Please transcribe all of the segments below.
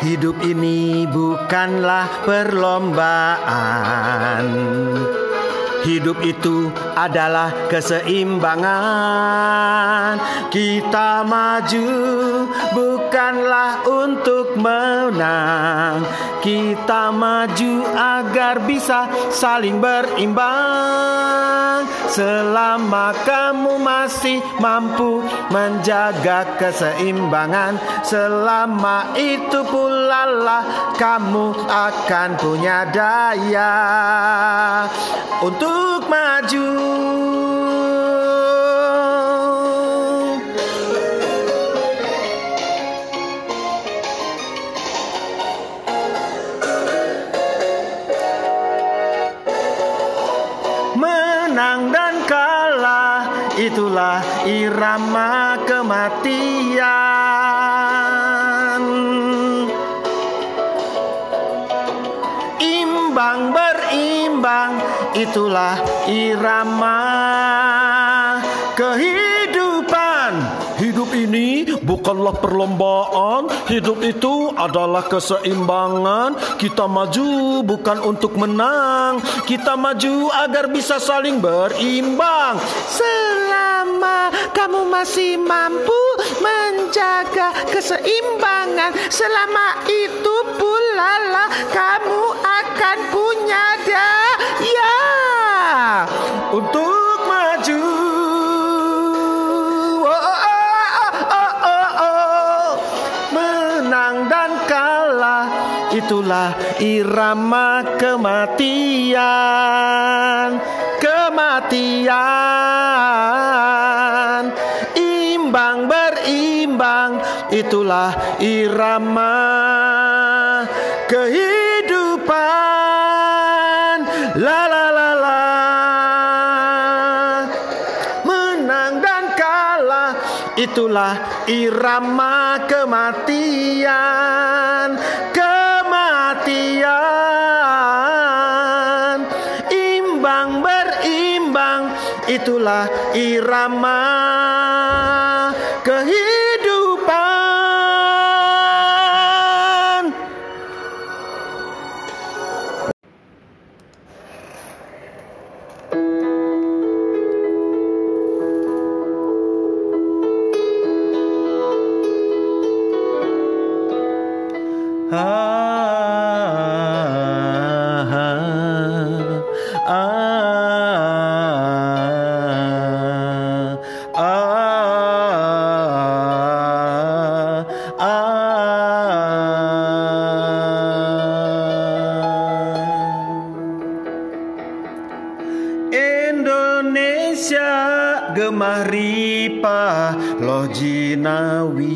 Hidup ini bukanlah perlombaan. Hidup itu adalah keseimbangan. Kita maju bukanlah untuk menang. Kita maju agar bisa saling berimbang. Selama kamu masih mampu menjaga keseimbangan, selama itu pula lah kamu akan punya daya untuk maju. Menang dan kalah itulah irama kematian. Imbang berimbang itulah irama kehidupan. Bukanlah perlombaan, hidup itu adalah keseimbangan. Kita maju bukan untuk menang, kita maju agar bisa saling berimbang. Selama kamu masih mampu menjaga keseimbangan, selama itu pula lah kamu akan punya daya untuk itulah irama kematian. Kematian imbang berimbang itulah irama kehidupan. La la la la. Menang dan kalah itulah irama kematian. Kematian imbang berimbang itulah irama kehidupan. Gemah ripah loh jinawi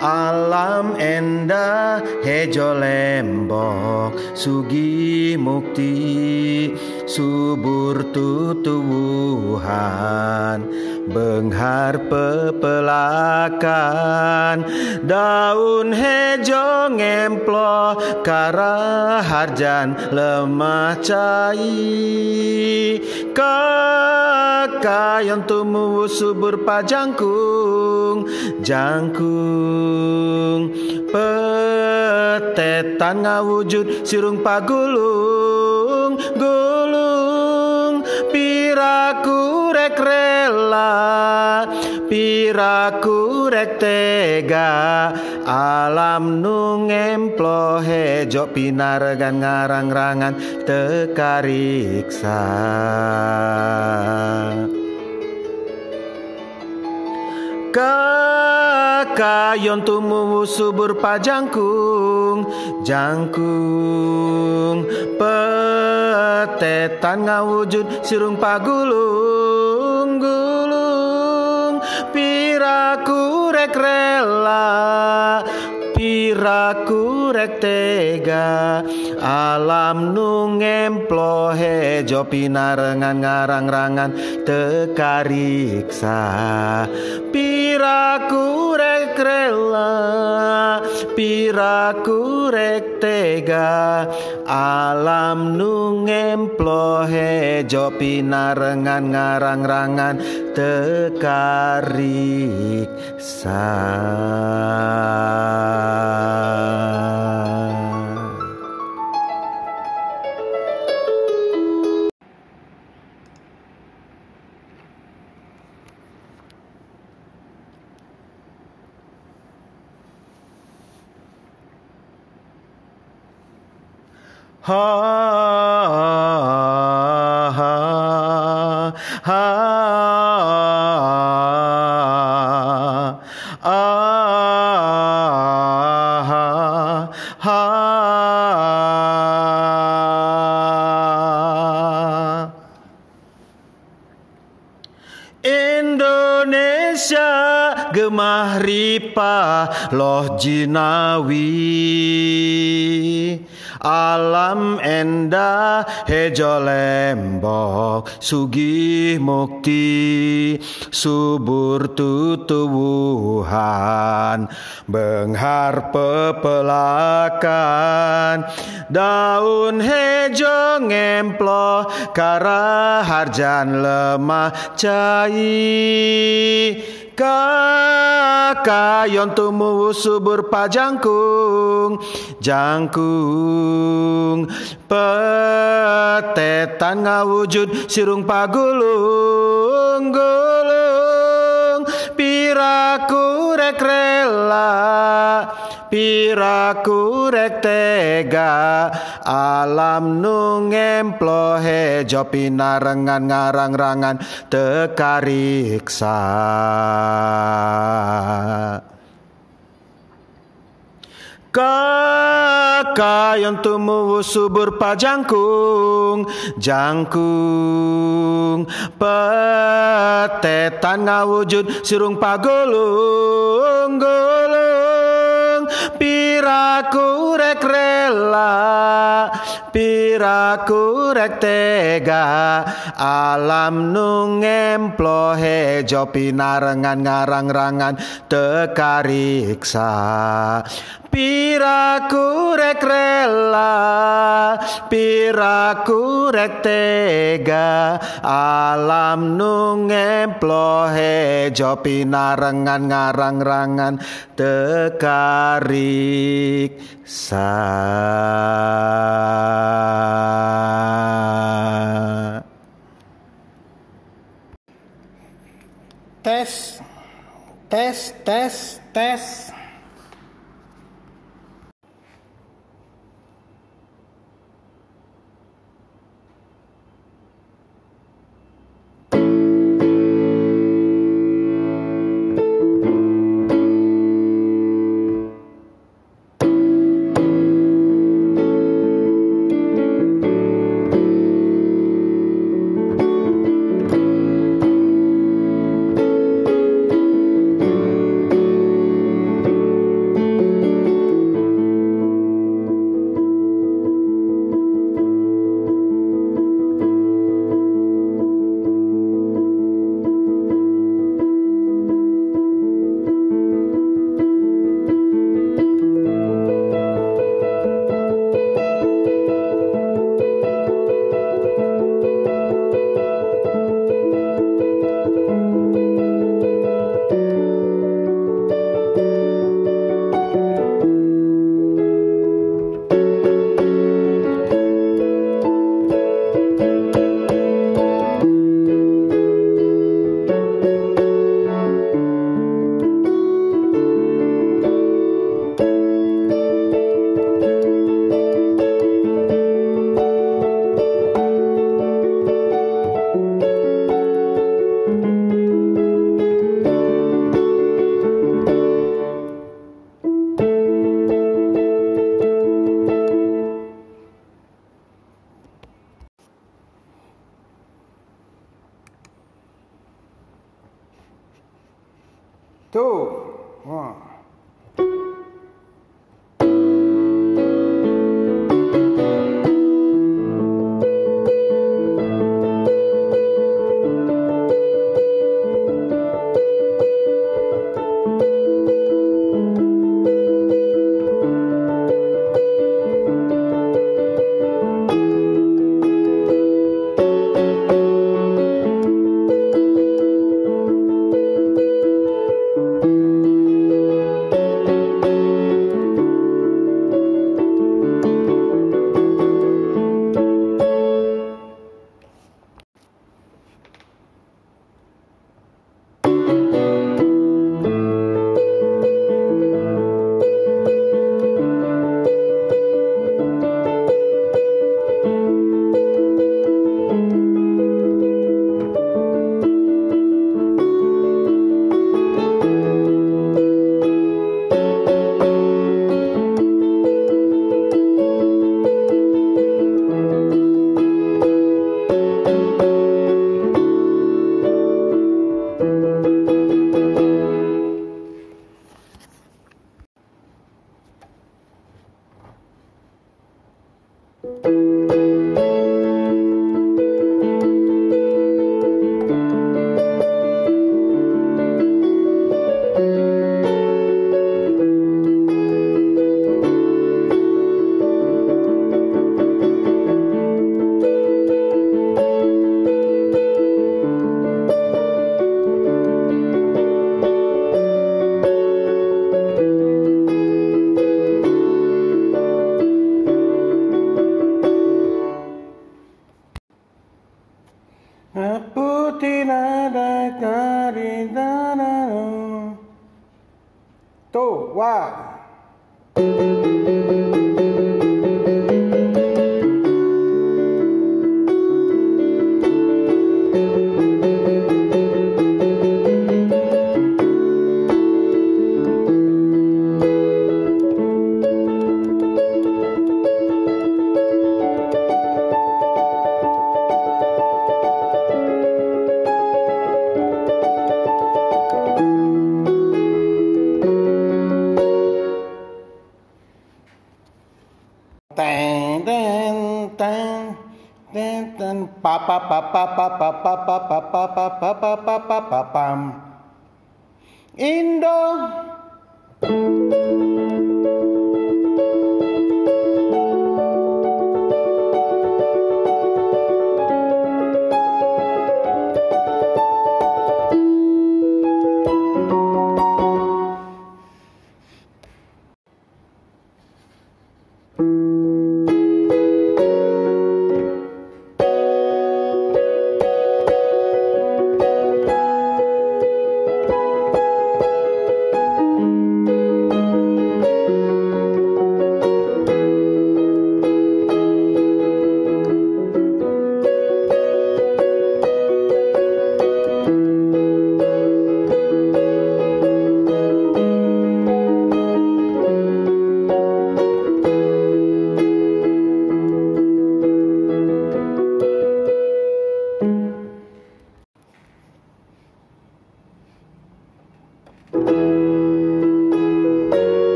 Alam endah hejo lembok Sugi mukti subur tutuwuhan Benghar pepelakan Daun hejo ngemplo Karaharjan lemah cai. Kakayon tumuwu subur pajangkung Jangkung. Petetan ngawujud sirung pagulung Gulung Piraku rek rela Piraku rek tega. Alam nu ngemplo hejo pinaregan ngarang-rangan tekariksa. Kakayon tumuwu subur pajangkung Jangkung. Petetan ngawujud sirung pagulung Piraku rek rela Piraku rek tega. Alam nu ngemplo hejo pinarengan ngarang-rangan tekariksa. Piraku rek rela piraku rek tega alam nu ngemplohe jo pinarengan ngarang-rangan tekarik sa ha Indonesia gemah ripah loh jinawi. Alam endah hejo lembok sugih mukti. Subur tutuwuhan benghar pepelakan. Daun hejo ngemplo kara harjan lemah cai. Kakayon tumuwu subur pajangkung jangkung. Petetan ngawujud sirung pagulung gulung. Piraku rek rela piraku rek tega alam nu ngemplohe jo pinarengan ngarang-rangan tekariksa. Kakayon tumuwu subur pajangkung Jangkung Petetan ngawujud sirung pagulung Gulung Piraku rek rela Piraku rek tega. Alam nu ngemplohe jo pinarengan ngarang-rangan tekariksa Piraku rek rela Piraku rek tega Alam nu ngemplohe jo pinarengan ngarang-rangan tekariksa Tes, tes, tes, tes. Tô, uau! Indo